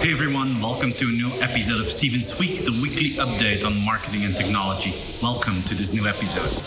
Hey everyone, welcome to a new episode of Steven's Week, the weekly update on marketing and technology. Welcome to this new episode.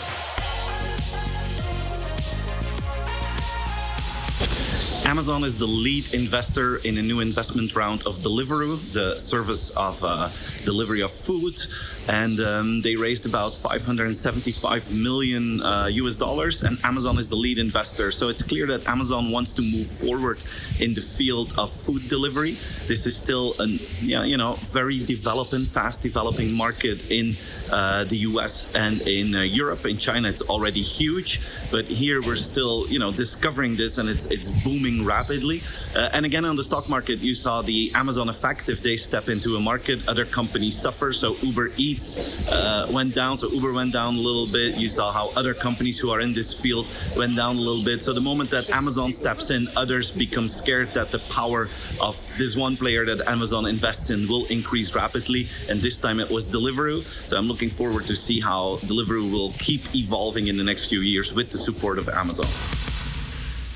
Amazon is the lead investor in a new investment round of Deliveroo, the service of uh, delivery of food, and um, they raised about 575 million uh, US dollars. And Amazon is the lead investor, so it's clear that Amazon wants to move forward in the field of food delivery. This is still a you know very developing, fast developing market in uh, the US and in uh, Europe. In China, it's already huge, but here we're still you know discovering this, and it's it's booming rapidly. Uh, and again, on the stock market, you saw the Amazon effect. If they step into a market, other companies suffer. So Uber Eats uh, went down, so Uber went down a little bit. You saw how other companies who are in this field went down a little bit. So the moment that Amazon steps in, others become scared that the power of this one player that Amazon invests in will increase rapidly. And this time it was Deliveroo. So I'm looking forward to see how Deliveroo will keep evolving in the next few years with the support of Amazon.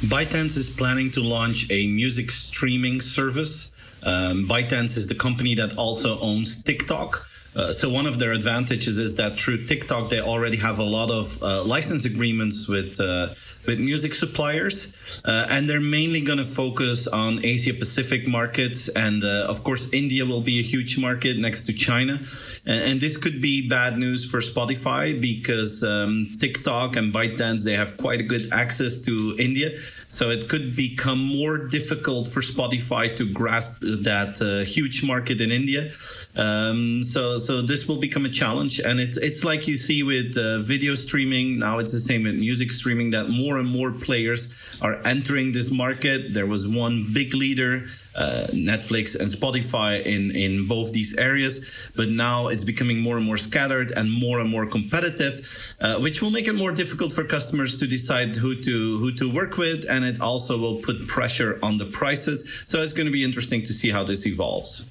ByteDance is planning to launch a music streaming service. Um, ByteDance is the company that also owns TikTok. Uh, so one of their advantages is that through TikTok they already have a lot of uh, license agreements with uh, with music suppliers, uh, and they're mainly going to focus on Asia Pacific markets, and uh, of course India will be a huge market next to China, and, and this could be bad news for Spotify because um, TikTok and ByteDance they have quite a good access to India, so it could become more difficult for Spotify to grasp that huge market in India. Um, so so this will become a challenge, and it's it's like you see with uh, video streaming. Now it's the same with music streaming that more and more players are entering this market. There was one big leader, uh, Netflix and Spotify, in in both these areas, but now it's becoming more and more scattered and more and more competitive, uh, which will make it more difficult for customers to decide who to who to work with, and it also will put pressure on the prices. So it's going to be interesting to see how this evolves.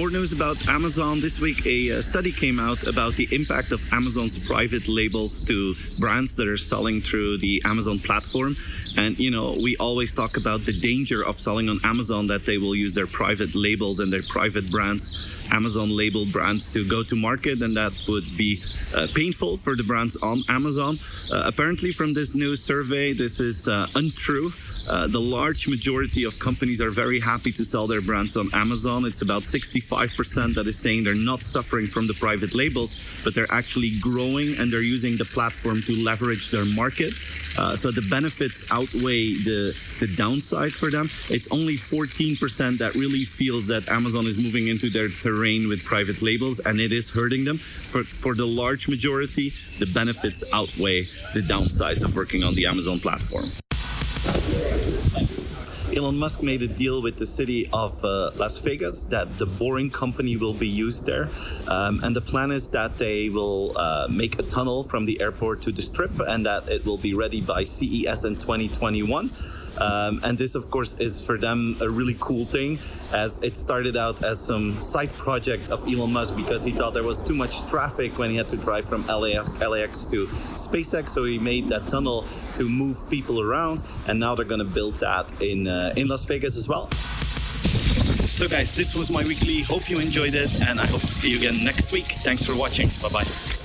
More news about Amazon. This week, a uh, study came out about the impact of Amazon's private labels to brands that are selling through the Amazon platform. And, you know, we always talk about the danger of selling on Amazon that they will use their private labels and their private brands, Amazon labeled brands, to go to market. And that would be uh, painful for the brands on Amazon. Uh, apparently, from this new survey, this is uh, untrue. Uh, the large majority of companies are very happy to sell their brands on Amazon. It's about 65% that is saying they're not suffering from the private labels, but they're actually growing and they're using the platform to leverage their market. Uh, so the benefits outweigh the, the downside for them. It's only 14% that really feels that Amazon is moving into their terrain with private labels and it is hurting them. For, for the large majority, the benefits outweigh the downsides of working on the Amazon platform. Elon Musk made a deal with the city of uh, Las Vegas that the Boring Company will be used there. Um, and the plan is that they will uh, make a tunnel from the airport to the strip and that it will be ready by CES in 2021. Um, and this, of course, is for them a really cool thing as it started out as some side project of Elon Musk because he thought there was too much traffic when he had to drive from LAX, LAX to SpaceX. So he made that tunnel to move people around. And now they're going to build that in. Uh, Uh, in Las Vegas as well. So, guys, this was my weekly. Hope you enjoyed it, and I hope to see you again next week. Thanks for watching. Bye bye.